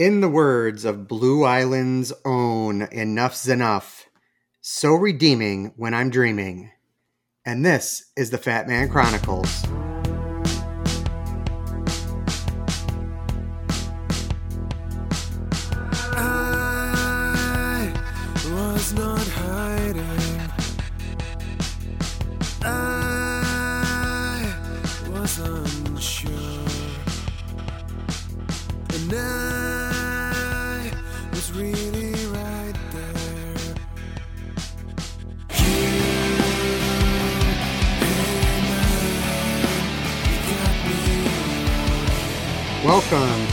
In the words of Blue Island's own Enough's Enough, so redeeming when I'm dreaming. And this is the Fat Man Chronicles.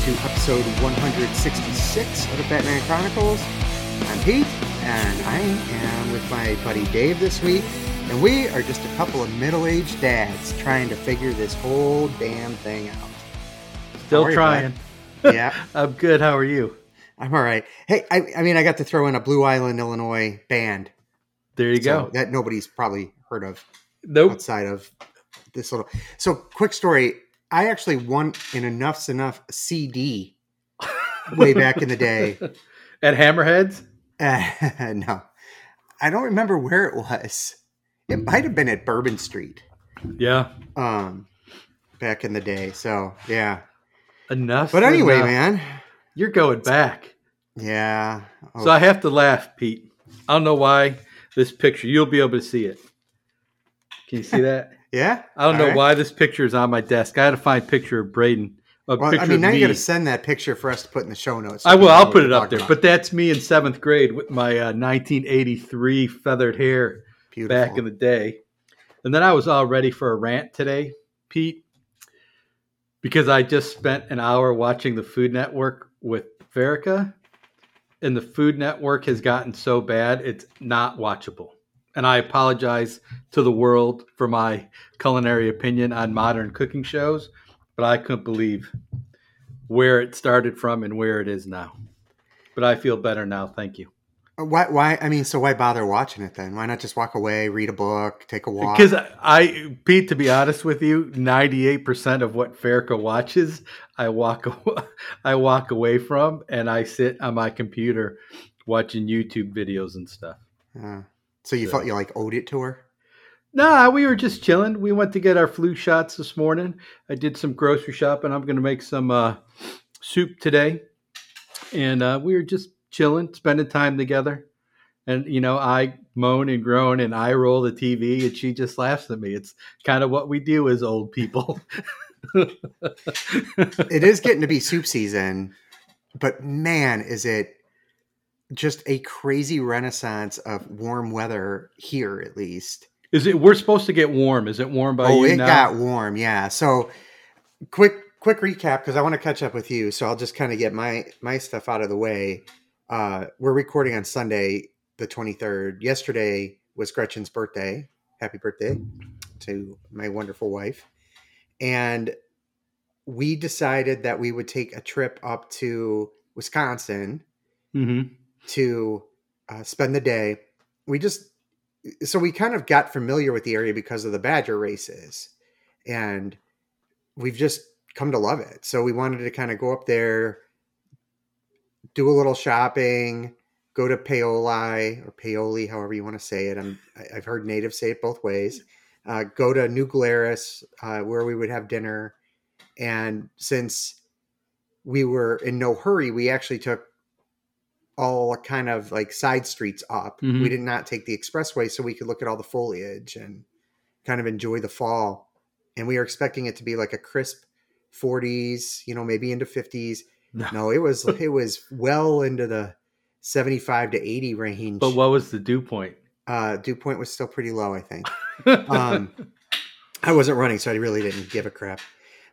To episode 166 of the Batman Chronicles. I'm Pete, and I am with my buddy Dave this week. And we are just a couple of middle aged dads trying to figure this whole damn thing out. Still are you, trying. Yeah, I'm good. How are you? I'm all right. Hey, I, I mean, I got to throw in a Blue Island, Illinois band. There you so go. That nobody's probably heard of Nope. outside of this little. So, quick story. I actually won an Enough's Enough CD way back in the day. At Hammerheads? Uh, no, I don't remember where it was. It might have been at Bourbon Street, Yeah. um, back in the day. So yeah. Enough. But anyway, enough. man. You're going back. Yeah. Oh, So I have to laugh, Pete. I don't know why this picture, you'll be able to see it. Can you see that? Yeah. I don't All know right. why this picture is on my desk. I had to find a picture of Braden. A Well, picture I mean, now of you me. got to send that picture for us to put in the show notes. so I will. I'll put it up there. about. But that's me in seventh grade with my uh, 1983 feathered hair Beautiful. back in the day. And then I was all ready for a rant today, Pete, because I just spent an hour watching the Food Network with Verica, and the Food Network has gotten so bad it's not watchable. And I apologize to the world for my culinary opinion on modern cooking shows, but I couldn't believe where it started from and where it is now. But I feel better now. Thank you. Why? Why? I mean, so why bother watching it then? Why not just walk away, read a book, take a walk? Because I, Pete, to be honest with you, ninety-eight percent of what Farka watches, I walk, I walk away from, and I sit on my computer watching YouTube videos and stuff. Uh, so you So- felt you like owed it to her? Nah, we were just chilling. We went to get our flu shots this morning. I did some grocery shopping. I'm going to make some uh, soup today, and uh, we were just chilling, spending time together. And you know, I moan and groan and I roll the TV, and she just laughs at me. It's kind of what we do as old people. It is getting to be soup season, but man, is it just a crazy renaissance of warm weather here, at least. Is it? We're supposed to get warm. Is it warm by oh, you it now? got warm, yeah. So, quick, quick recap because I want to catch up with you. So I'll just kind of get my my stuff out of the way. Uh, we're recording on Sunday, the twenty third. Yesterday was Gretchen's birthday. Happy birthday to my wonderful wife, and we decided that we would take a trip up to Wisconsin Mhm. To uh, spend the day. We just so we kind of got familiar with the area because of the Badger races, and we've just come to love it. So we wanted to kind of go up there, do a little shopping, go to Paoli or Paoli, however you want to say it. I'm, I've heard natives say it both ways. Uh, go to New Glarus, uh, where we would have dinner, and since we were in no hurry, we actually took all kind of like side streets up. Mhm. We did not take the expressway so we could look at all the foliage and kind of enjoy the fall. And we were expecting it to be like a crisp 40s, you know, maybe into 50s. No, it was it was well into the 75 to 80 range. But what was the dew point? uh dew point was still pretty low, I think. Um, I wasn't running, so I really didn't give a crap.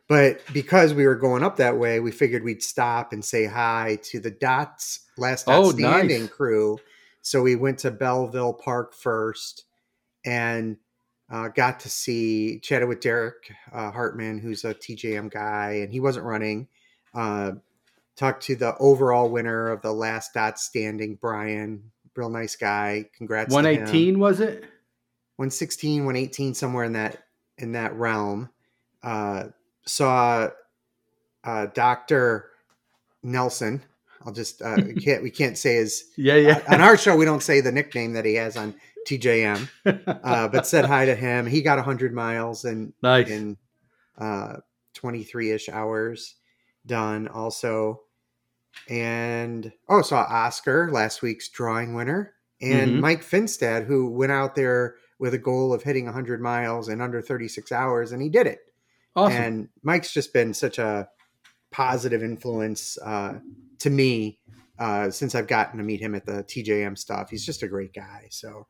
But because we were going up that way, we figured we'd stop and say hi to the Dots Last Dot Oh, Standing nice. crew. So we went to Belleville Park first and uh, got to see chatted with Derek uh, Hartman, who's a TJM guy, and he wasn't running. Uh, talked to the overall winner of the Last Dot Standing, Brian. Real nice guy. Congrats. to One him. eighteen was it? 116 118 somewhere in that in that realm uh saw uh dr nelson I'll just uh, we can't we can't say his Yeah, yeah. on our show we don't say the nickname that he has on TJM, uh, but said hi to him. He got hundred miles in nice. in uh, 23 ish hours done also. And oh, saw Oscar last week's drawing winner and Mhm. Mike Finstad, who went out there with a goal of hitting 100 miles in under 36 hours, and he did it. Awesome. And Mike's just been such a positive influence uh, to me uh, since I've gotten to meet him at the TJM stuff. He's just a great guy. So,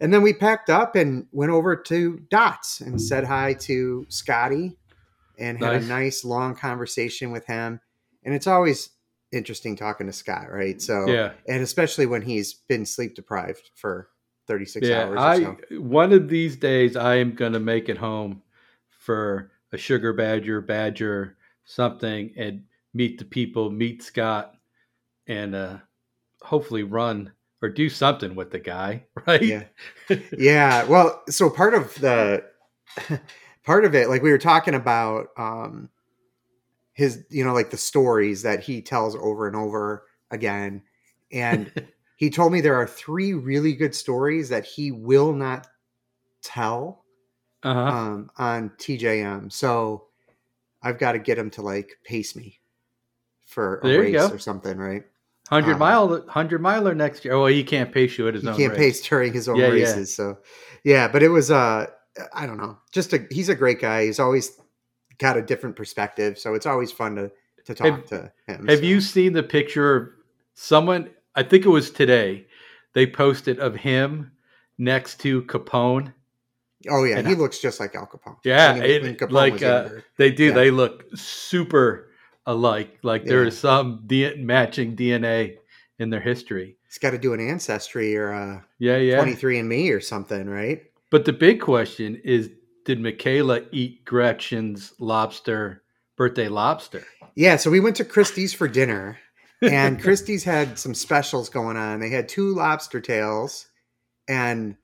and then we packed up and went over to Dots and said hi to Scotty and had Nice. a nice long conversation with him. And it's always interesting talking to Scott, right? So, yeah. and especially when he's been sleep deprived for 36 Yeah. hours or I so. one of these days I am gonna make it home for a sugar badger, badger, something, and meet the people, meet Scott, and uh hopefully run or do something with the guy, right? Yeah. yeah well so part of the part of it like we were talking about um his you know like the stories that he tells over and over again and he told me there are three really good stories that he will not tell Uh-huh. um on tjm so i've got to get him to like pace me for a There race or something right Hundred um, mile hundred miler next year. Oh well, he can't pace you at his he own can't race. pace during his own Yeah, yeah. races. So yeah, but it was uh I don't know. Just a he's a great guy. He's always got a different perspective. So it's always fun to to talk Have- to him. Have so. you seen the picture of someone? I think it was today. They posted of him next to Capone. Oh yeah, and he I- looks just like Al Capone. Yeah, When it- when Capone like, uh. They do. Yeah. They look super alike. Like Yeah. there's some D- matching DNA in their history. he's got to do an ancestry or uh Yeah, yeah. 23 and me or something, right? But the big question is, did Michaela eat Gretchen's lobster birthday lobster? Yeah, so we went to Christie's for dinner, and Christie's had some specials going on. They had two lobster tails, and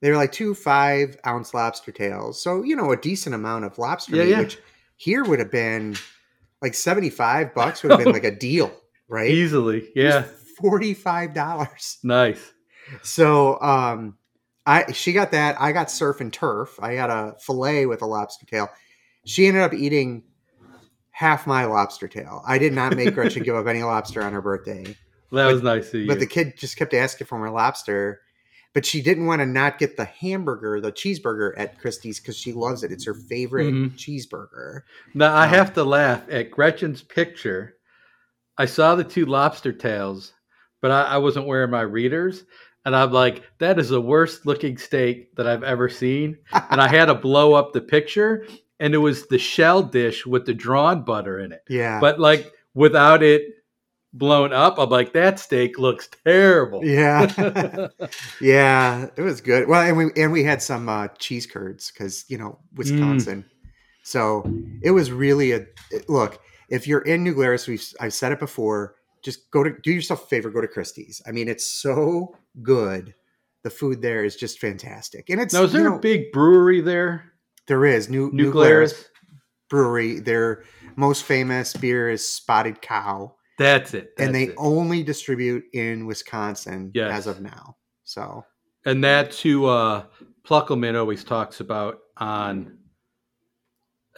they were like two five ounce lobster tails. So, you know, a decent amount of lobster Yeah, meat, yeah. which here would have been like 75 bucks, would have been like a deal, right? Easily, yeah. $45. Nice. So, um, I she got that. I got surf and turf. I got a fillet with a lobster tail. She ended up eating half my lobster tail. I did not make Gretchen give up any lobster on her birthday, That was nice of you. but the kid just kept asking for more lobster. But she didn't want to not get the hamburger, the cheeseburger at Christie's because she loves it. It's her favorite Mhm. cheeseburger. Now I Um, have to laugh at Gretchen's picture. I saw the two lobster tails, but I, I wasn't wearing my readers, and I'm like, "That is the worst looking steak that I've ever seen." And I had to blow up the picture, and it was the shell dish with the drawn butter in it, yeah, but like without it blown up. I'm like, "That steak looks terrible." yeah, yeah, it was good. Well, and we and we had some uh, cheese curds because you know Wisconsin, so it was really a look. If you're in New Glarus, we've I've said it before. Just go to do yourself a favor. Go to Christie's. I mean, it's so good. The food there is just fantastic, and it's now, is there know, a big brewery there? there is new New New Glarus. Brewery. Their most famous beer is Spotted Cow, That's it. and they it. only distribute in Wisconsin Yes. as of now. So And that's who uh, Pluckelman always talks about on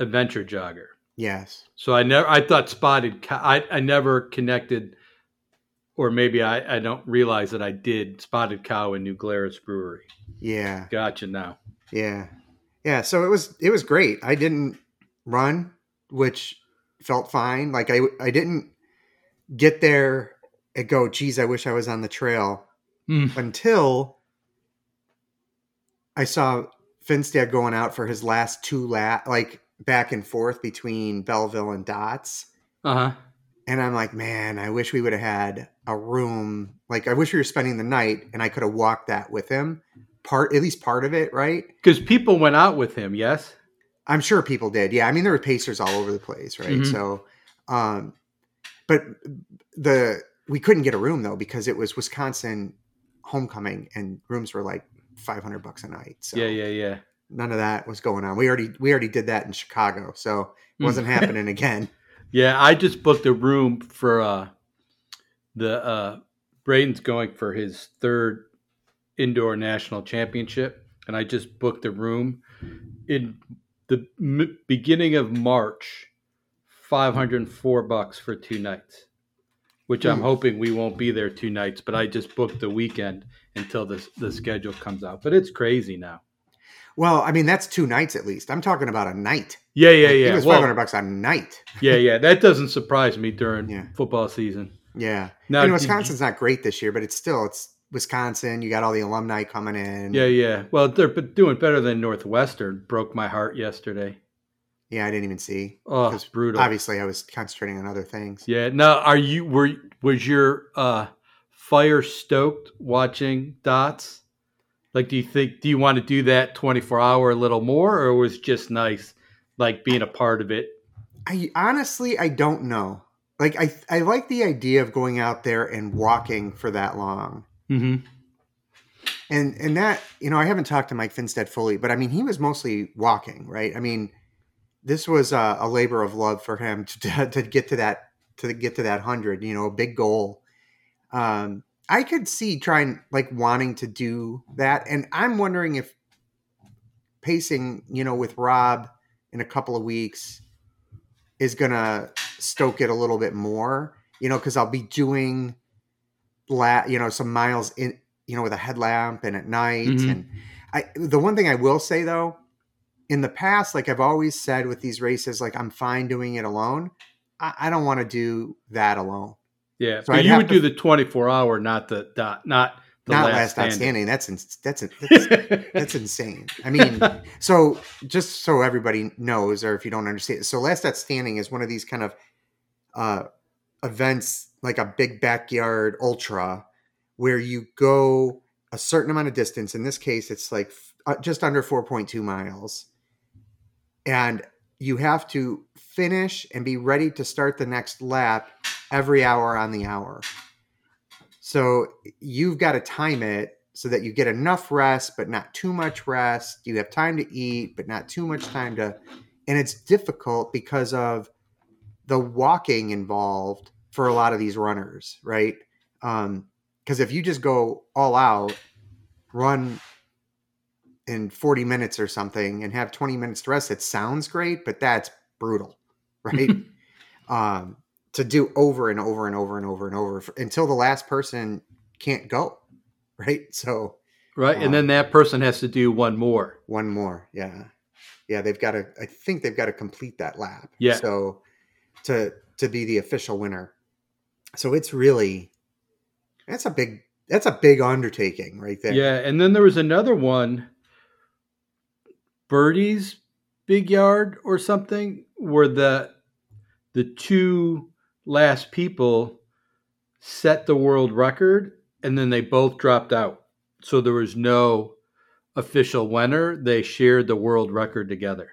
Adventure Jogger. yes, So I never, I thought Spotted Cow, I, I never connected, or maybe I, I don't realize that I did Spotted Cow in New Glarus Brewery. yeah. Gotcha now. Yeah. Yeah. So it was it was great. I didn't run, which felt fine. Like I I didn't get there and go, geez, I wish I was on the trail Mm. until I saw Finstad going out for his last two lap like back and forth between Belleville and Dots. Uh huh. And I'm like, man, I wish we would have had a room. Like, I wish we were spending the night and I could have walked that with him. Part, at least part of it, right? Because people went out with him, yes? I'm sure people did. Yeah, I mean there were pacers all over the place, right? Mhm. So, um, but the we couldn't get a room though because it was Wisconsin homecoming and rooms were like 500 bucks a night. So Yeah, yeah, yeah. none of that was going on. We already we already did that in Chicago, so it wasn't Mm. happening again. Yeah, I just booked a room for uh, the uh, Braden's going for his third indoor national championship, and I just booked a room in the m- beginning of March. Five hundred and four bucks for two nights, which I'm Hmm. hoping we won't be there two nights. But I just booked the weekend until the the schedule comes out. But it's crazy now. Well, I mean, that's two nights at least. I'm talking about a night. Yeah, yeah, yeah. It was Well, 500 bucks a night. yeah, yeah. That doesn't surprise me during Yeah. football season. Yeah. Now, and did Wisconsin's not great this year, but it's still it's Wisconsin. You got all the alumni coming in. Yeah, yeah. Well, they're doing better than Northwestern. Broke my heart yesterday. Yeah, I didn't even see. Oh, brutal. Obviously, I was concentrating on other things. Yeah. Now, are you were was your uh, fire stoked watching dots? Like, do you think do you want to do that twenty four hour a little more, or was just nice, like being a part of it? I honestly, I don't know. Like, I I like the idea of going out there and walking for that long. Mm-hmm. And and that you know, I haven't talked to Mike Finstad fully, but I mean, he was mostly walking, right? I mean, this was a, a labor of love for him to, to get to that to get to that hundred. You know, a big goal. Um, I could see trying like wanting to do that, and I'm wondering if pacing, you know, with Rob in a couple of weeks is gonna stoke it a little bit more. You know, because I'll be doing, la- you know, some miles in you know, with a headlamp and at night. Mhm. And I, the one thing I will say though, in the past, like I've always said with these races, like I'm fine doing it alone. I, I don't want to do that alone. Yeah, So you would to- do the twenty four hour, not the dot, not the Not last, last, standing. outstanding. That's ins- that's that's that's insane. I mean, so just so everybody knows, or if you don't understand, so Last Dot Standing is one of these kind of uh, events, like a big backyard ultra, where you go a certain amount of distance. In this case, it's like uh, just under four point two miles, and you have to finish and be ready to start the next lap every hour on the hour. So you've got to time it so that you get enough rest, but not too much rest. You have time to eat, but not too much time to. And it's difficult because of the walking involved for a lot of these runners, right? Um, because if you just go all out, run in 40 minutes or something and have 20 minutes to rest, it sounds great, but that's brutal, right? um, to do over and over and over and over and over for, until the last person can't go, right? So right, Um, and then that person has to do one more. one more, yeah, yeah. They've got to. I think they've got to complete that lap. Yeah. So to to be the official winner, so it's really that's a big that's a big undertaking right there. Yeah, and then there was another one, Birdie's Big Yard or something, where the the two last people set the world record, and then they both dropped out. So there was no official winner. They shared the world record together.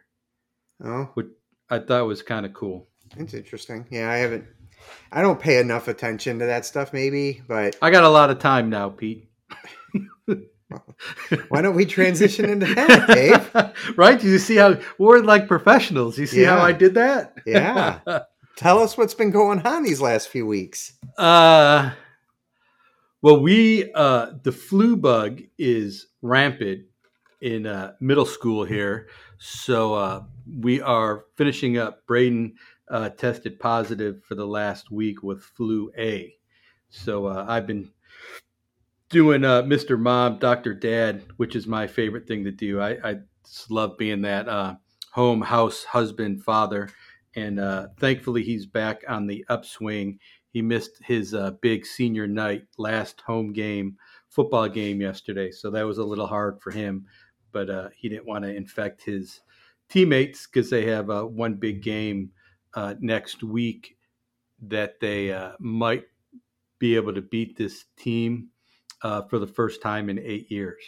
Oh, Which I thought was kind of cool. it's interesting. Yeah, I haven't. I don't pay enough attention to that stuff, maybe, but I got a lot of time now, Pete. why don't we transition into that, Dave? right? Do you see how we're like professionals. You see how I did that? Yeah. Tell us what's been going on these last few weeks. Uh well, we uh the flu bug is rampant in uh, middle school here, so uh, we are finishing up. Braden uh, tested positive for the last week with flu A, so uh, I've been doing uh, Mr. Mom, Doctor Dad, which is my favorite thing to do. I, I just love being that uh, home house husband father, and uh, thankfully he's back on the upswing he missed his uh, big senior night last home game football game yesterday so that was a little hard for him but uh, he didn't want to infect his teammates because they have uh, one big game next week that they might be able to beat this team uh, for the first time in eight years.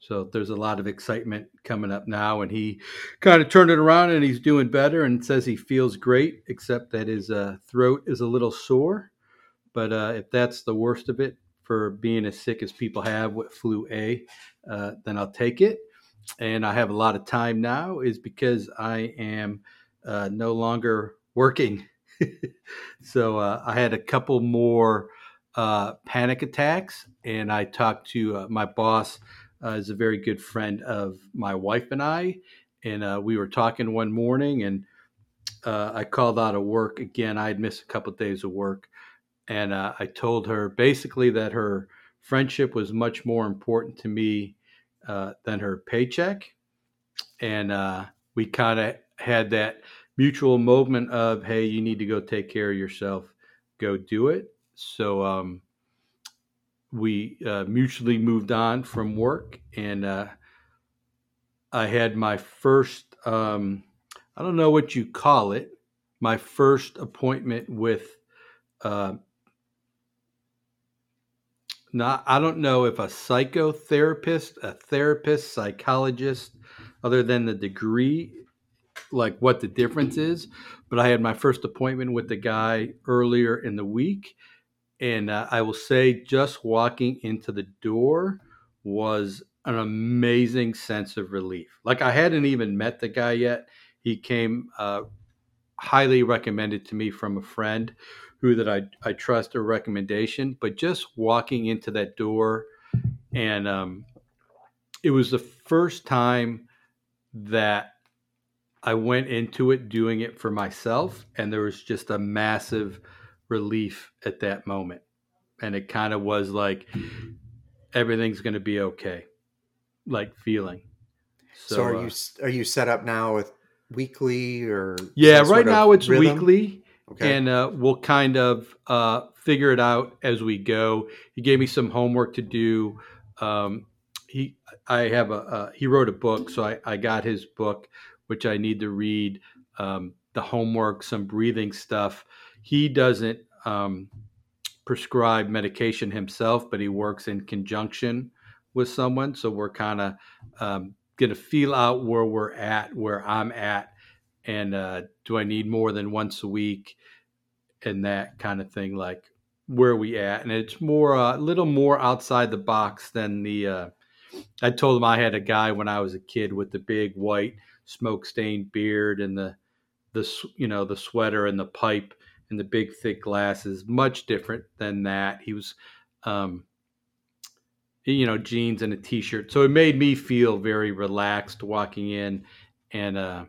So there's a lot of excitement coming up now and he kind of turned it around and he's doing better and says he feels great except that his uh, throat is a little sore. But uh, if that's the worst of it for being as sick as people have with flu a uh, then i'll take it. And i have a lot of time now is because i am uh, no longer working. So uh, i had a couple more uh, panic attacks, and I talked to uh, my boss, uh, is a very good friend of my wife and I, and uh, we were talking one morning, and uh, I called out of work again. I had missed a couple of days of work, and uh, I told her basically that her friendship was much more important to me than her paycheck, and we kind of had that mutual moment of, "Hey, you need to go take care of yourself. Go do it." So um, we uh, mutually moved on from work, and uh, I had my first. Um, I don't know what you call it. My first appointment with uh, not I don't know if a psychotherapist, a therapist, psychologist, other than the degree, like what the difference is. But I had my first appointment with the guy earlier in the week, and uh, I will say, just walking into the door was an amazing sense of relief. Like I hadn't even met the guy yet. He came uh, highly recommended to me from a friend who that I, I trust a recommendation, but just walking into that door and um, it was the first time that I went into it doing it for myself, and there was just a massive relief at that moment. And it kind of was like everything's going to be okay, like feeling. So, are uh, you are you set up now with weekly or Yeah, right now it's rhythm? weekly. Okay. and uh, we'll kind of uh, figure it out as we go. He gave me some homework to do. Um, he, I have a, uh, he wrote a book, so I, I got his book, which I need to read. Um, the homework, some breathing stuff. He doesn't um, prescribe medication himself, but he works in conjunction with someone. So we're kind of um, going to feel out where we're at, where I'm at, and uh, do I need more than once a week, and that kind of thing. Like where we at, and it's more uh, a little more outside the box than the. Uh, I told him I had a guy when I was a kid with the big white smoke stained beard and the the you know the sweater and the pipe and the big thick glasses. Much different than that. He was. Um, you know, jeans and a t-shirt. So it made me feel very relaxed walking in, and uh,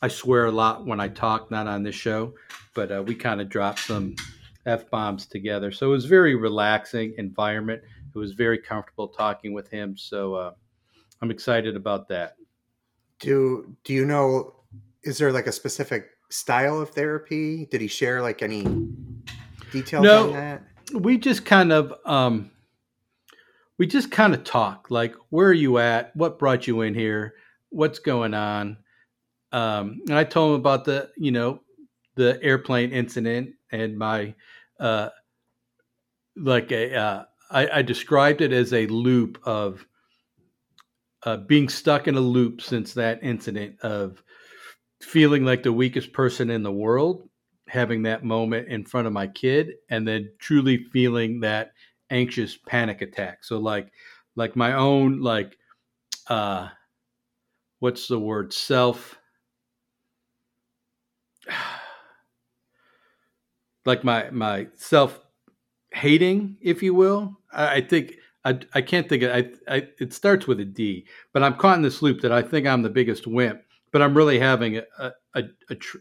I swear a lot when I talk, not on this show, but uh, we kind of dropped some f bombs together. So it was very relaxing environment. It was very comfortable talking with him. So uh, I'm excited about that. Do do you know? Is there like a specific style of therapy? Did he share like any details No. on that? we just kind of um we just kind of talk like where are you at what brought you in here what's going on um and i told him about the you know the airplane incident and my uh like a uh i, I described it as a loop of uh, being stuck in a loop since that incident of feeling like the weakest person in the world having that moment in front of my kid and then truly feeling that anxious panic attack. So like like my own like uh what's the word? Self like my my self hating if you will. I, I think I, I can't think of I, I it starts with a d but i'm caught in this loop that i think i'm the biggest wimp but i'm really having a a, a, tr-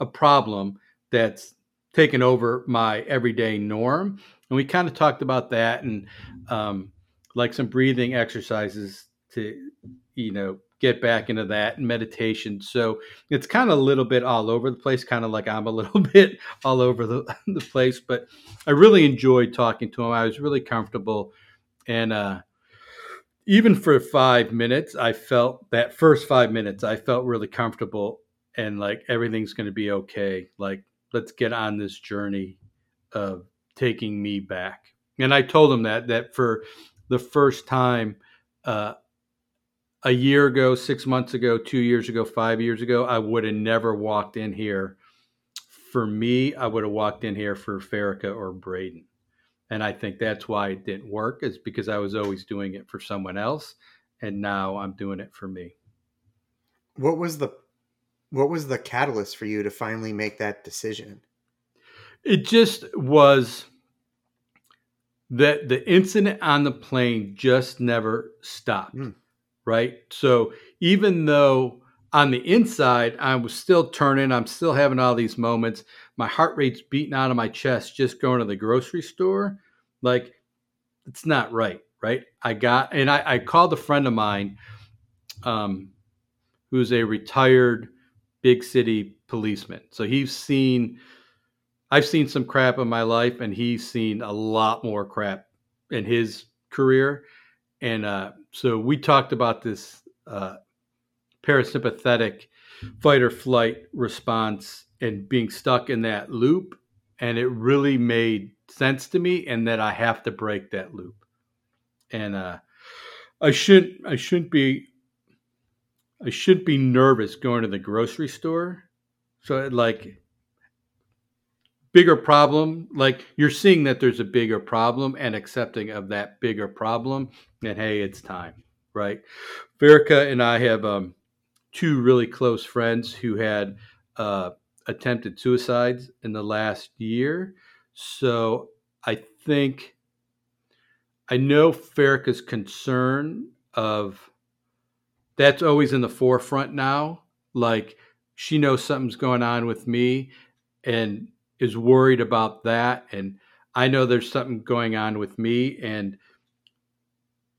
a problem that's taken over my everyday norm. And we kind of talked about that and um, like some breathing exercises to you know get back into that and meditation. So it's kind of a little bit all over the place kind of like i'm a little bit all over the, the place but i really enjoyed talking to him. I was really comfortable and uh, even for five minutes i felt that first five minutes i felt really comfortable and like everything's going to be okay. Like let's get on this journey of taking me back. And i told him that that for the first time uh, a year ago six months ago two years ago five years ago i would have never walked in here. For me i would have walked in here for Farrakha or braden and i think that's why it didn't work is because i was always doing it for someone else and now i'm doing it for me What was the what was the catalyst for you to finally make that decision? it just was that the incident on the plane just never stopped. Mm. Right. So even though on the inside I was still turning, I'm still having all these moments, my heart rate's beating out of my chest just going to the grocery store. Like, it's not right. Right. I got, and I, I called a friend of mine um, who's a retired big city policeman. So he's seen, I've seen some crap in my life, and he's seen a lot more crap in his career. And uh, so we talked about this uh, parasympathetic fight or flight response and being stuck in that loop. And it really made sense to me, and that I have to break that loop. And uh, I shouldn't, I shouldn't be I shouldn't be nervous going to the grocery store. So like bigger problem, like you're seeing that there's a bigger problem and accepting of that bigger problem, and hey, it's time, right? Verica and I have um, two really close friends who had uh, attempted suicides in the last year. So I think I know Farika's concern of that's always in the forefront now. Like she knows something's going on with me and is worried about that. And I know there's something going on with me. And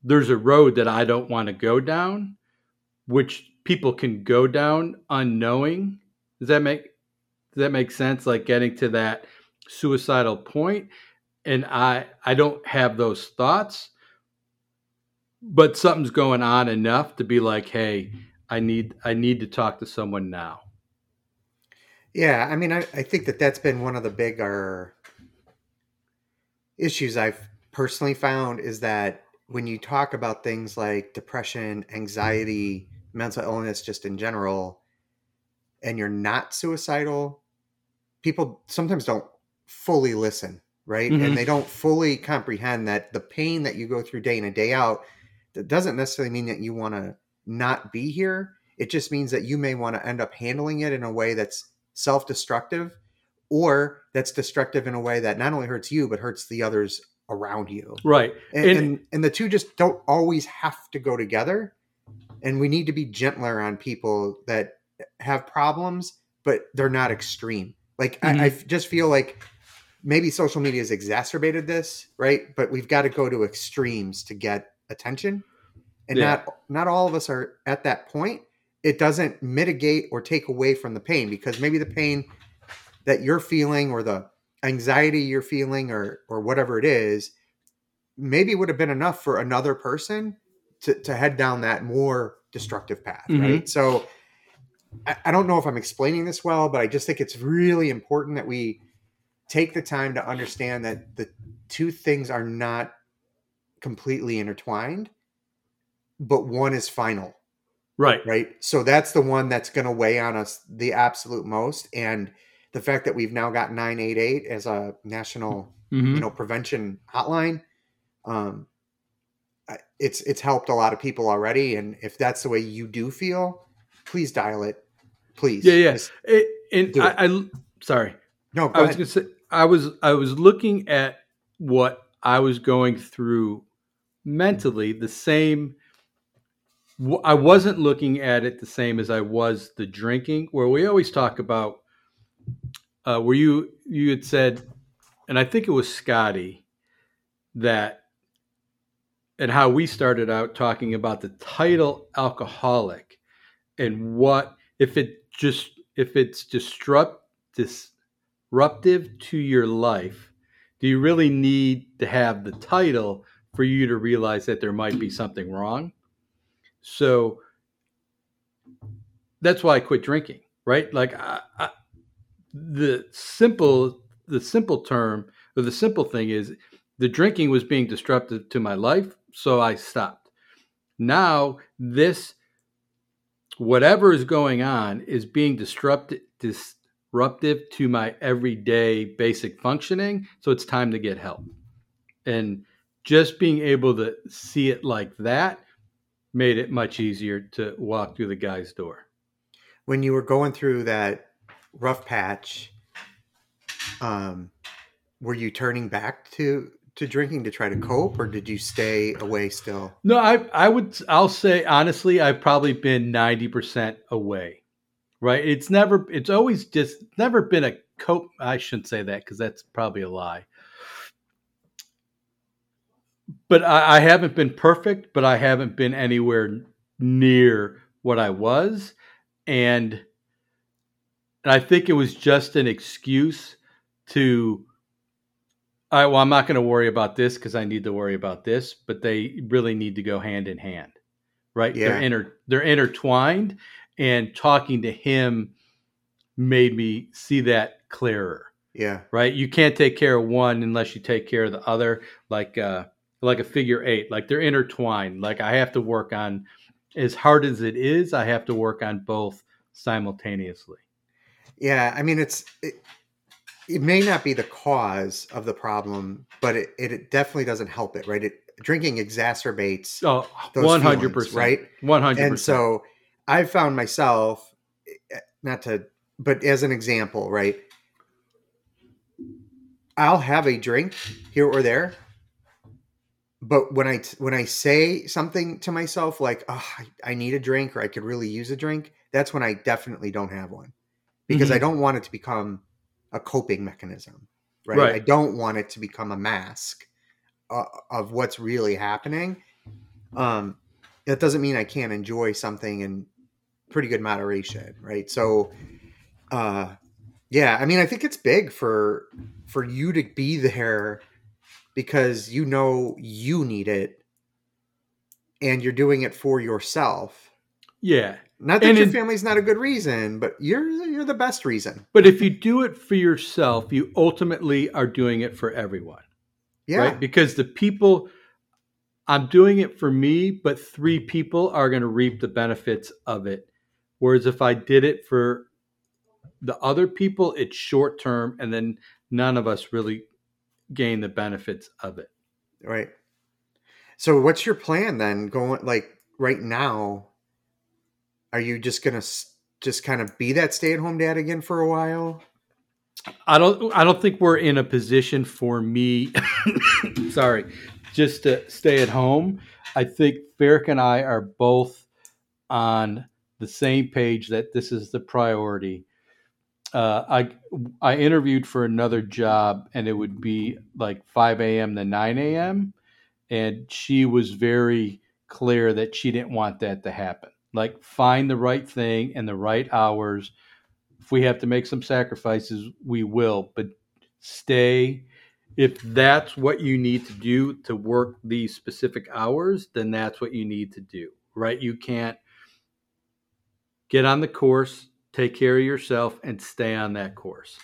there's a road that I don't want to go down, which people can go down unknowing. Does that make does that make sense? Like getting to that suicidal point, and I I don't have those thoughts, but something's going on enough to be like, hey, I need I need to talk to someone now. Yeah, I mean, I, I think that that's been one of the bigger issues I've personally found is that when you talk about things like depression, anxiety, mental illness, just in general, and you're not suicidal, people sometimes don't fully listen, right? Mhm. And they don't fully comprehend that the pain that you go through day in and day out that doesn't necessarily mean that you want to not be here. It just means that you may want to end up handling it in a way that's self destructive or that's destructive in a way that not only hurts you, but hurts the others around you. Right. And, And- and, and the two just don't always have to go together. And we need to be gentler on people that have problems, but they're not extreme. Like, I mm-hmm. just feel like maybe social media has exacerbated this, right? But we've got to go to extremes to get attention. And Yeah. not not all of us are at that point. It doesn't mitigate or take away from the pain because maybe the pain that you're feeling or the anxiety you're feeling or or whatever it is maybe would have been enough for another person to, to head down that more destructive path Mhm. right so I, I don't know if i'm explaining this well but i just think it's really important that we take the time to understand that the two things are not completely intertwined but one is final Right. right? So that's the one that's going to weigh on us the absolute most. And the fact that we've now got 988 as a national, Mhm. you know, prevention hotline, um, it's it's helped a lot of people already. And if that's the way you do feel, please dial it, please. Yeah, yeah. It, and I. I sorry. no, I go was ahead. gonna say I was I was looking at what I was going through mentally the same i wasn't looking at it the same as I was the drinking where we always talk about uh, where you you had said and I think it was Scotty that and how we started out talking about the title alcoholic and what if it just if it's disrupt disruptive to your life do you really need to have the title for you to realize that there might be something wrong? So that's why i quit drinking right? Like I, I, the simple the simple term or the simple thing is the drinking was being disruptive to my life so i stopped. Now this whatever is going on is being disrupted disruptive to my everyday basic functioning so it's time to get help. And just being able to see it like that made it much easier to walk through the guy's door. When you were going through that rough patch, um, were you turning back to to drinking to try to cope, or did you stay away still? No, I I would I'll say honestly, I've probably been ninety percent away. Right? It's never it's always just never been a cope. I shouldn't say that because that's probably a lie. But I, I haven't been perfect, but I haven't been anywhere near what I was, and and I think it was just an excuse to all right, well, I'm not going to worry about this because I need to worry about this, but they really need to go hand in hand, right? Yeah. They're inter they're intertwined, and talking to him made me see that clearer, Yeah, right? You can't take care of one unless you take care of the other, like uh, like a figure eight, like they're intertwined. Like I have to work on, as hard as it is, I have to work on both simultaneously. yeah. I mean, it's it, it may not be the cause of the problem, but it, it, it definitely doesn't help it, right? It drinking exacerbates Oh, those one hundred feelings, percent, right? One hundred and percent. And so I've found myself, eh, not to, but as an example, right? I'll have a drink here or there, but when I when I say something to myself like, "Oh, I, I need a drink," or "I could really use a drink," that's when I definitely don't have one because I don't want it to become a coping mechanism, right? Right. I don't want it to become a mask uh, of what's really happening. Um, that doesn't mean I can't enjoy something in pretty good moderation, right? So, uh, yeah, I mean, I think it's big for for you to be there because you know you need it, and you're doing it for yourself. yeah, Not that And your in- family's not a good reason, but you're you're the best reason. but if you do it for yourself, you ultimately are doing it for everyone. Yeah, right? Because the people, I'm doing it for me, but three people are going to reap the benefits of it. Whereas if I did it for the other people, it's short term, and then none of us really gain the benefits of it. right. So, what's your plan then? Going like right now, are you just gonna just kind of be that stay at home dad again for a while? I don't. I don't think we're in a position for me. sorry, just to stay at home. I think Ferrick and I are both on the same page that this is the priority. Uh, I I interviewed for another job, and it would be like five a.m. to nine a.m. And she was very clear that she didn't want that to happen. Like, find the right thing and the right hours if we have to make some sacrifices, we will, but stay. If that's what you need to do to work these specific hours, then that's what you need to do, right? You can't get on the course, take care of yourself, and stay on that course.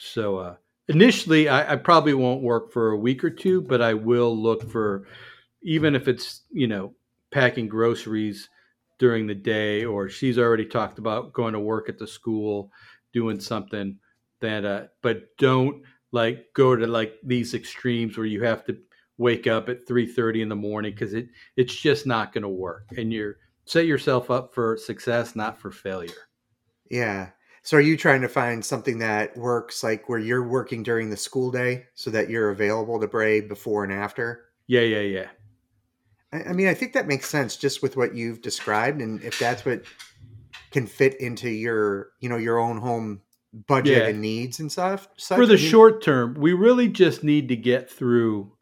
So, uh, initially, I, I probably won't work for a week or two, but I will look for, even if it's, you know, packing groceries during the day or she's already talked about going to work at the school doing something that uh but don't like go to like these extremes where you have to wake up at 3:30 in the morning cuz it it's just not going to work and you're set yourself up for success not for failure Yeah. So, are you trying to find something that works like where you're working during the school day so that you're available to Bray before and after? yeah yeah yeah I, mean, I think that makes sense just with what you've described, and if that's what can fit into your, you know, your own home budget Yeah. and needs and stuff. Such, for the I mean, short term, we really just need to get through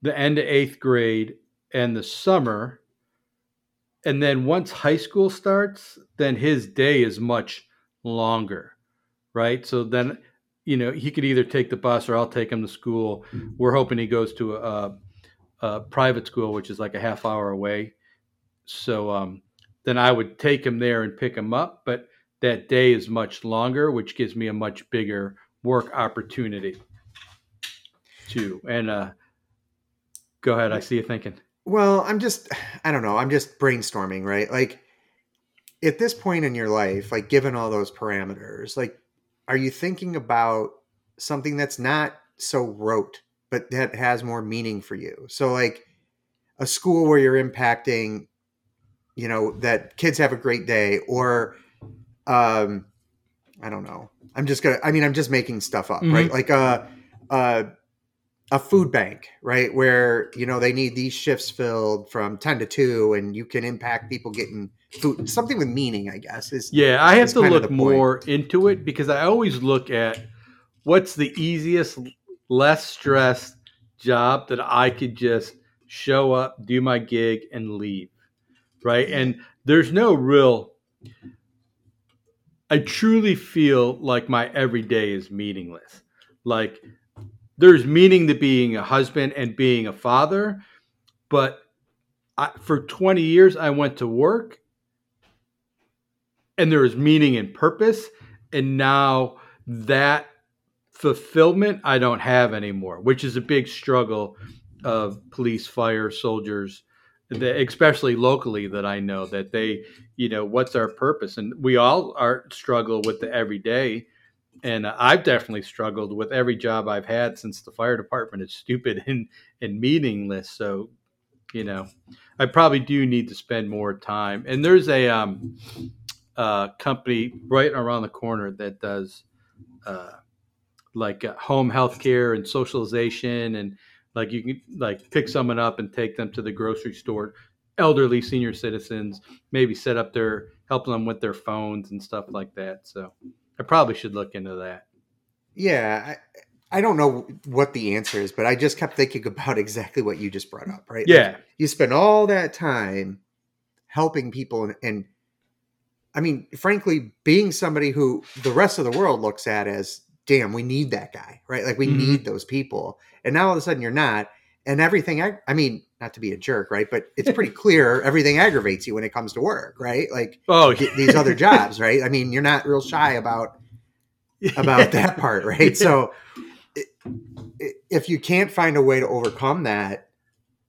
the end of eighth grade and the summer. And then once high school starts, then his day is much longer, right? So then, you know, he could either take the bus or I'll take him to school. Mm-hmm. We're hoping he goes to a, a private school, which is like a half hour away. So um, then I would take him there and pick him up. But that day is much longer, which gives me a much bigger work opportunity too. And uh, go ahead, I see you thinking. Well, I'm just, I don't know. I'm just brainstorming, right? Like, at this point in your life, like, given all those parameters, like, are you thinking about something that's not so rote, but that has more meaning for you? So, like, a school where you're impacting, you know, that kids have a great day, or, um, I don't know. I'm just gonna. I mean, I'm just making stuff up, right? Mm-hmm. Like a, a a food bank, right? Where you know they need these shifts filled from ten to two, and you can impact people getting food. Something with meaning, I guess. Is Yeah, I have to look the point. more into it because I always look at what's the easiest, less stressed job that I could just show up, do my gig, and leave. Right. And there's no real, I truly feel like my everyday is meaningless. Like there's meaning to being a husband and being a father, but I, for 20 years, I went to work and there was meaning and purpose. And now that fulfillment I don't have anymore, which is a big struggle of police, fire, soldiers, especially locally that I know that they, you know, what's our purpose? And we all are struggle with the everyday. And I've definitely struggled with every job I've had since the fire department is stupid and, and meaningless. So, you know, I probably do need to spend more time. And there's a um, uh, company right around the corner that does uh, like uh, home health care and socialization and like you can like pick someone up and take them to the grocery store elderly senior citizens maybe set up their help them with their phones and stuff like that so i probably should look into that yeah. I, I don't know what the answer is, but I just kept thinking about exactly what you just brought up, right? Like, yeah you spend all that time helping people and, and i mean frankly being somebody who the rest of the world looks at as damn we need that guy right like we Mhm. need those people and now all of a sudden you're not and everything ag- i mean not to be a jerk right but it's pretty clear everything aggravates you when it comes to work right like oh these other jobs right i mean you're not real shy about about that part, right? So i- i- if you can't find a way to overcome that,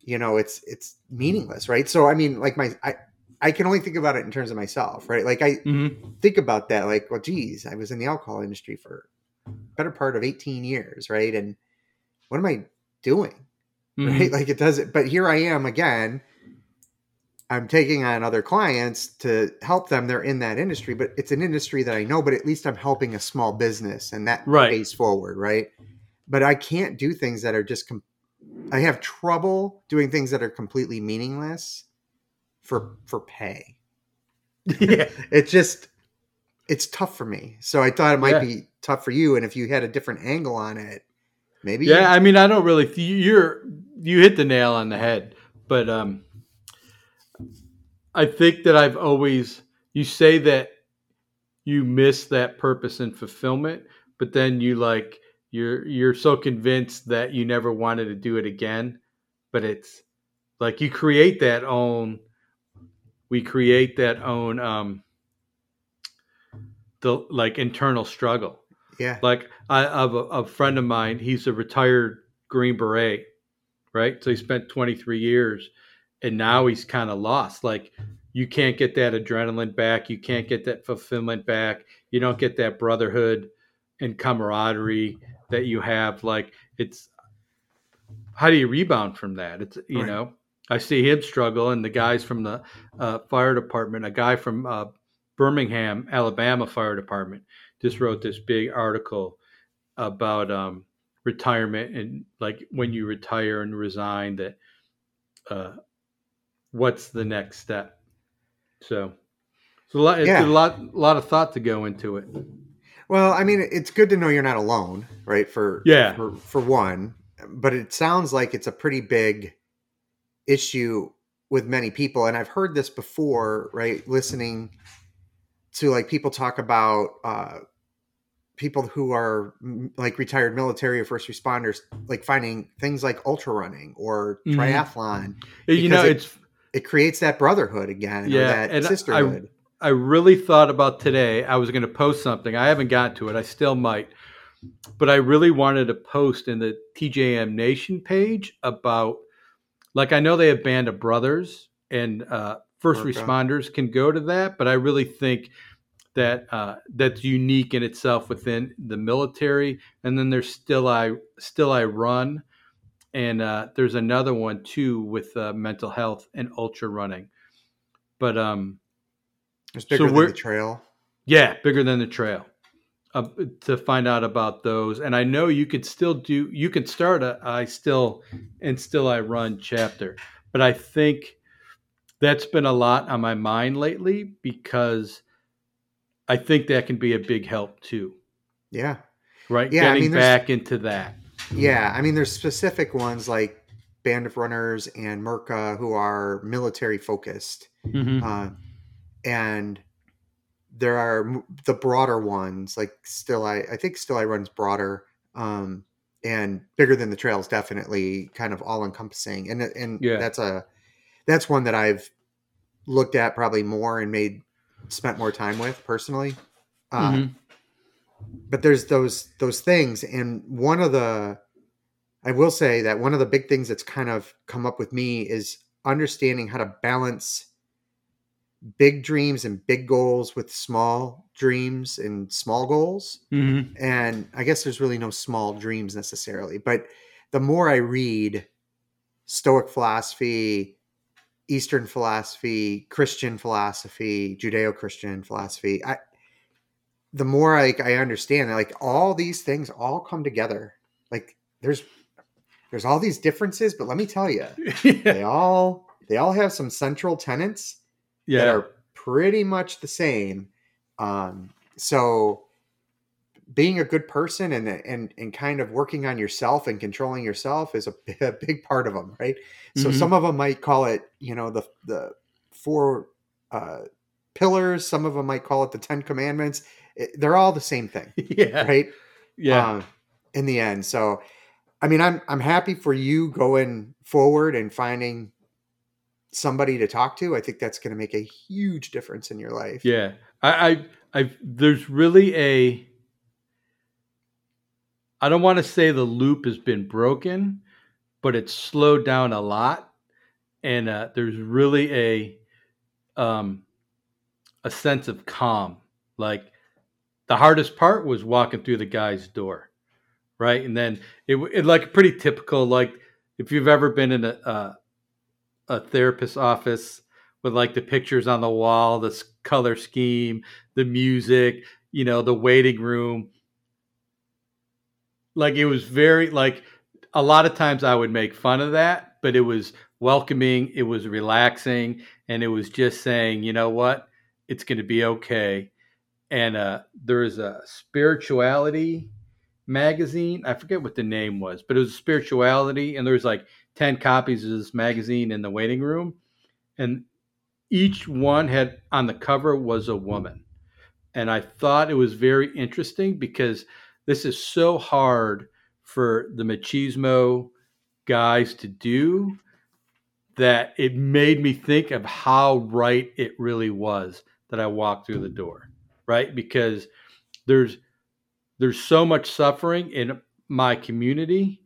you know, it's it's meaningless, right? So I mean, like my I I can only think about it in terms of myself, right? Like I Mhm. think about that, like, well, geez, I was in the alcohol industry for better part of 18 years, right? And what am I doing? Mhm. Right? Like it doesn't, but here I am again. I'm taking on other clients to help them. They're in that industry, but it's an industry that I know, but at least I'm helping a small business and that Right. pays forward, right? But I can't do things that are just, com- I have trouble doing things that are completely meaningless for, for pay. yeah It's just, it's tough for me. So I thought it might Yeah. be tough for you. And if you had a different angle on it, maybe. yeah i mean i don't really you're you hit the nail on the head but um i think that i've always you say that you miss that purpose and fulfillment but then you like you're you're so convinced that you never wanted to do it again but it's like you create that own we create that own um the like internal struggle yeah. like I have a, a friend of mine. He's a retired Green Beret, right? So he spent 23 years, and now he's kind of lost. Like you can't get that adrenaline back. You can't get that fulfillment back. You don't get that brotherhood and camaraderie that you have. Like it's how do you rebound from that? It's you Right. know I see him struggle, and the guys from the uh, fire department, a guy from uh, Birmingham, Alabama fire department, just wrote this big article about um, retirement and like when you retire and resign that uh, what's the next step. So, so a lot, it's Yeah. a lot, lot of thought to go into it. Well, I mean, it's good to know you're not alone, right? For Yeah. for, for one, but it sounds like it's a pretty big issue with many people, and I've heard this before, right? Listening to like people talk about uh, people who are like retired military or first responders, like finding things like ultra running or Mhm. triathlon. you know, it- it's It creates that brotherhood again, or Yeah, that and I- sisterhood. I really thought about today. I was going to post something. I haven't got to it. I still might. But I really wanted to post in the TJM Nation page about, like, I know they have Band of Brothers and uh, first responders can go to that, but I really think that uh, that's unique in itself within the military. And then there's still I still I run, and uh, there's another one too with uh, mental health and ultra running. But um, it's bigger than we're- the trail. yeah, bigger than the trail. uh, to find out about those. And I know you could still do. You can start a I still and still I run chapter, but I think that's been a lot on my mind lately because I think that can be a big help too. Yeah. Right, Yeah, I getting mean, back into that. Yeah. I mean, there's specific ones like Band of Runners and Merca who are military focused. Mhm. Uh, and there are the broader ones like still I, I think still I runs broader um, and bigger than the trails definitely kind of all encompassing and and Yeah. that's a that's one that I've looked at probably more and made spent more time with personally uh, Mhm. but there's those those things and one of the i will say that one of the big things that's kind of come up with me is understanding how to balance big dreams and big goals with small dreams and small goals Mhm. and i guess there's really no small dreams necessarily but the more i read stoic philosophy eastern philosophy christian philosophy judeo-christian philosophy. I the more I, I understand that like all these things all come together. Like there's there's all these differences but let me tell you they all they all have some central tenets that are pretty much the same. Um, so being a good person and and and kind of working on yourself and controlling yourself is a, a big part of them, right? So Mhm. some of them might call it, you know, the the four uh, pillars. Some of them might call it the Ten Commandments. It- they're all the same thing, yeah. right? Yeah. um, in the end. So, I mean, I'm I'm happy for you going forward and finding somebody to talk to. I think that's going to make a huge difference in your life. Yeah, I, I, I, there's really a. I don't want to say the loop has been broken, but it's slowed down a lot, and uh, there's really a, um, a sense of calm. Like the hardest part was walking through the guy's door, right, and then it, it like pretty typical. Like if you've ever been in a, a, a therapist's office with like the pictures on the wall, the color scheme, the music, you know, the waiting room. Like it was very like a lot of times I would make fun of that, but it was welcoming, it was relaxing, and it was just saying, you know what, it's going to be okay. And uh, there is a spirituality magazine. I forget what the name was, but it was spirituality, and there was like ten copies of this magazine in the waiting room, and each one had on the cover was a woman. And I thought it was very interesting because this is so hard for the machismo guys to do that it made me think of how right it really was that I walked through the door, right? Because there's there's so much suffering in my community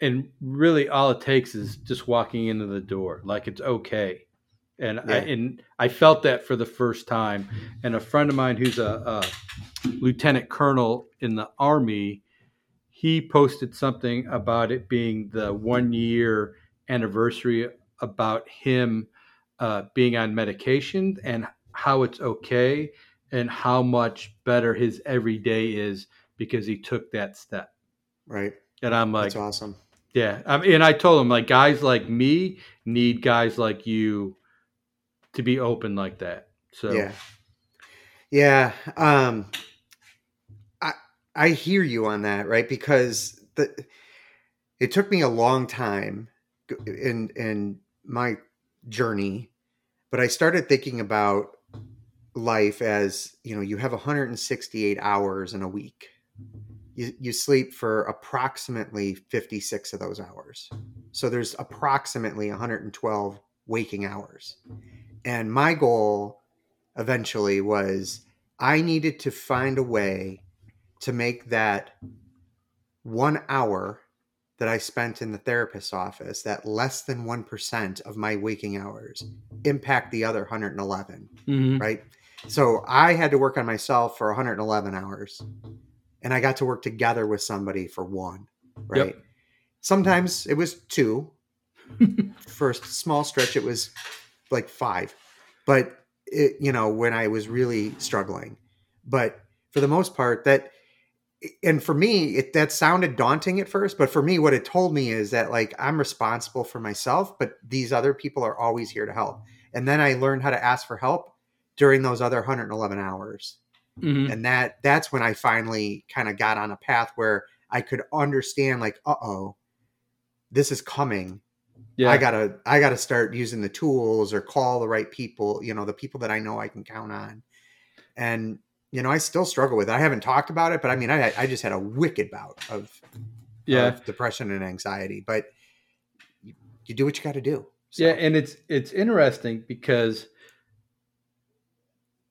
and really all it takes is just walking into the door like it's okay and I, and I felt that for the first time and a friend of mine who's a, a lieutenant colonel in the army he posted something about it being the one year anniversary about him uh, being on medication and how it's okay and how much better his everyday is because he took that step Right. and i'm like That's awesome. yeah, I mean, and I told him like guys like me need guys like you to be open like that. So Yeah. Yeah. Um I I hear you on that, right? Because the it took me a long time in in my journey, but I started thinking about life as, you know, you have 168 hours in a week. You, you sleep for approximately 56 of those hours. So there's approximately 112 waking hours. And my goal eventually was I needed to find a way to make that one hour that I spent in the therapist's office, that less than 1% of my waking hours, impact the other 111, Mhm. right? So I had to work on myself for 111 hours, and I got to work together with somebody for one, right? Sometimes it was two. a small stretch, it was like five, but it, you know, when I was really struggling, but for the most part that and for me it that sounded daunting at first but for me what it told me is that like i'm responsible for myself but these other people are always here to help. And then i learned how to ask for help during those other 111 hours. Mhm. and that that's when i finally kind of got on a path where i could understand like uh-oh this is coming Yeah. i gotta i gotta start using the tools or call the right people you know the people that i know i can count on and you know i still struggle with it i haven't talked about it but i mean i i just had a wicked bout of, yeah. of depression and anxiety but you, you do what you got to do So, Yeah, and it's it's interesting because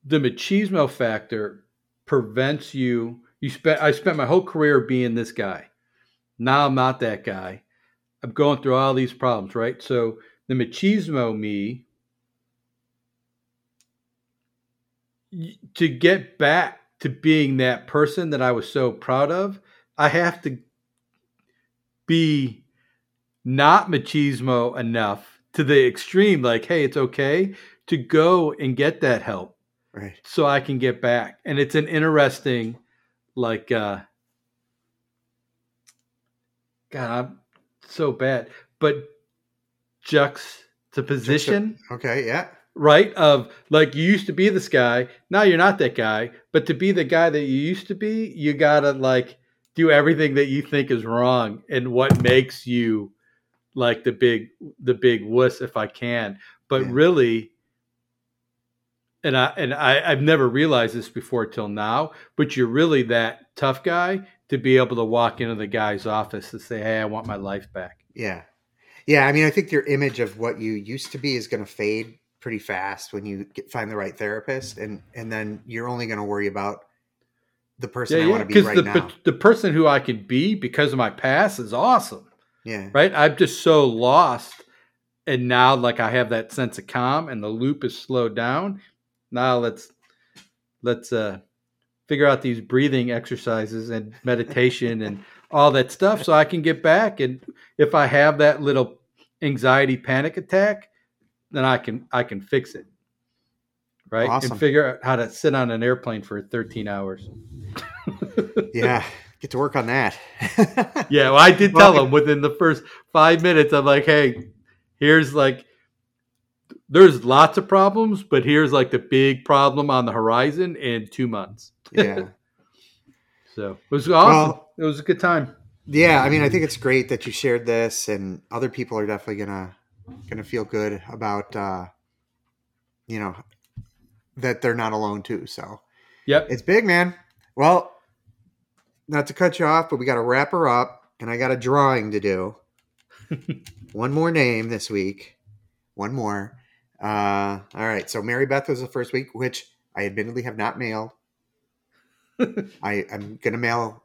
the machismo factor prevents you. You spent I spent my whole career being this guy. Now I'm not that guy. I'm going through all these problems, right? So the machismo me to get back to being that person that I was so proud of, I have to be not machismo enough to the extreme like hey it's okay to go and get that help right so i can get back and it's an interesting like uh god i'm so bad. But juxtaposition okay yeah. right of like you used to be this guy now you're not that guy but to be the guy that you used to be you gotta like do everything that you think is wrong and what makes you like the big the big wuss if i can. But Yeah. really and i and i i've never realized this before till now but you're really that tough guy to be able to walk into the guy's office and say hey i want my life back yeah yeah i mean i think your image of what you used to be is going to fade pretty fast when you get, find the right therapist and and then you're only going to worry about the person i want to be right the, now the person who i can be because of my past is awesome yeah right? I'm just so lost. And now, like, I have that sense of calm and the loop is slowed down. Now let's, let's, uh, figure out these breathing exercises and meditation and all that stuff so I can get back. And if I have that little anxiety panic attack, then I can, I can fix it. Right. Awesome. And figure out how to sit on an airplane for 13 hours. yeah get to work on that Yeah, well, I did Well, tell him within the first five minutes. I'm like, hey, here's like, there's lots of problems, but here's like the big problem on the horizon in two months. yeah So it was awesome. Well- it was a good time. yeah i mean i think it's great that you shared this and other people are definitely gonna gonna feel good about uh you know that they're not alone too so Yep. it's big man well not to cut you off but we got to wrap her up and i got a drawing to do one more name this week one more uh all right. So mary beth was the first week which i admittedly have not mailed. I i'm gonna mail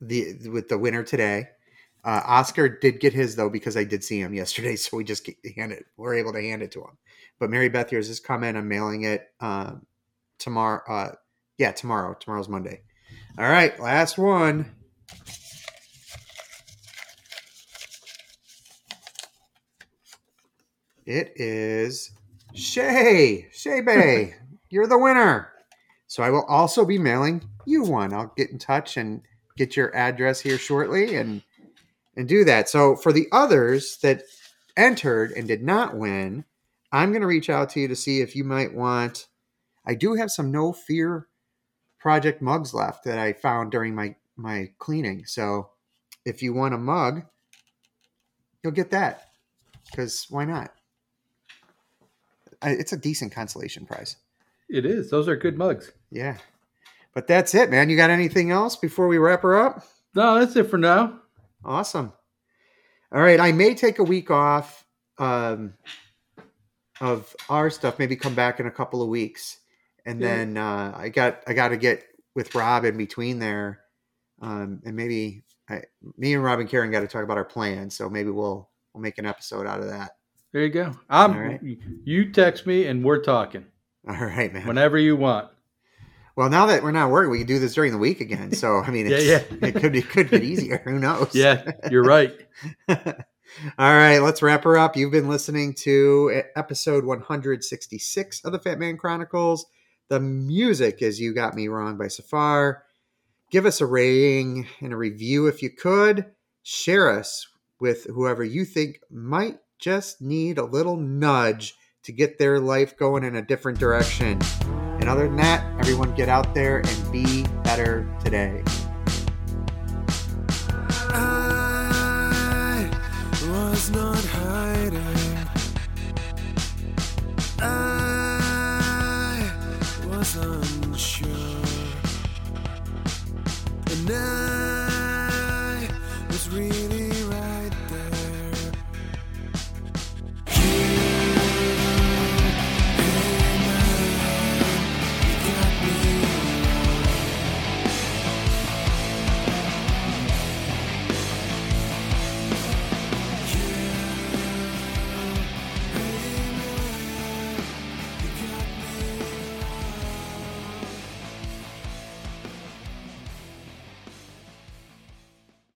the with the winner today. Uh oscar did get his though because i did see him yesterday so we just hand it we're able to hand it to him. But mary beth yours is coming. I'm mailing it um tomorrow uh yeah tomorrow. Tomorrow's monday. All right. Last one It is Shay. Shay Bay. You're the winner. So I will also be mailing you one. I'll get in touch and get your address here shortly and and do that. So for the others that entered and did not win, I'm going to reach out to you to see if you might want I do have some no fear project mugs left that I found during my my cleaning. So if you want a mug, you'll get that. Cuz why not? It's a decent consolation prize. It is. Those are good mugs. Yeah. But that's it, man. You got anything else before we wrap her up? No, that's it for now. Awesome. All right. I may take a week off um, of our stuff, maybe come back in a couple of weeks. And Yeah. then uh, I got I got to get with Rob in between there. Um, and maybe I, me and Rob and Karen got to talk about our plans. So maybe we'll we'll make an episode out of that. There you go. I'm. Right. You text me and we're talking All right, man. whenever you want. Well, now that we're not working, we can do this during the week again. So I mean, Yeah, yeah. it could be could get easier. Who knows? Yeah, you're right. All right, let's wrap her up. You've been listening to episode 166 of the Fat Man Chronicles. The music is You Got Me Wrong by Safar. Give us a rating and a review if you could. Share us with whoever you think might just need a little nudge to get their life going in a different direction. And other than that, everyone get out there and be better today. I was not hiding. I was unsure. And I was really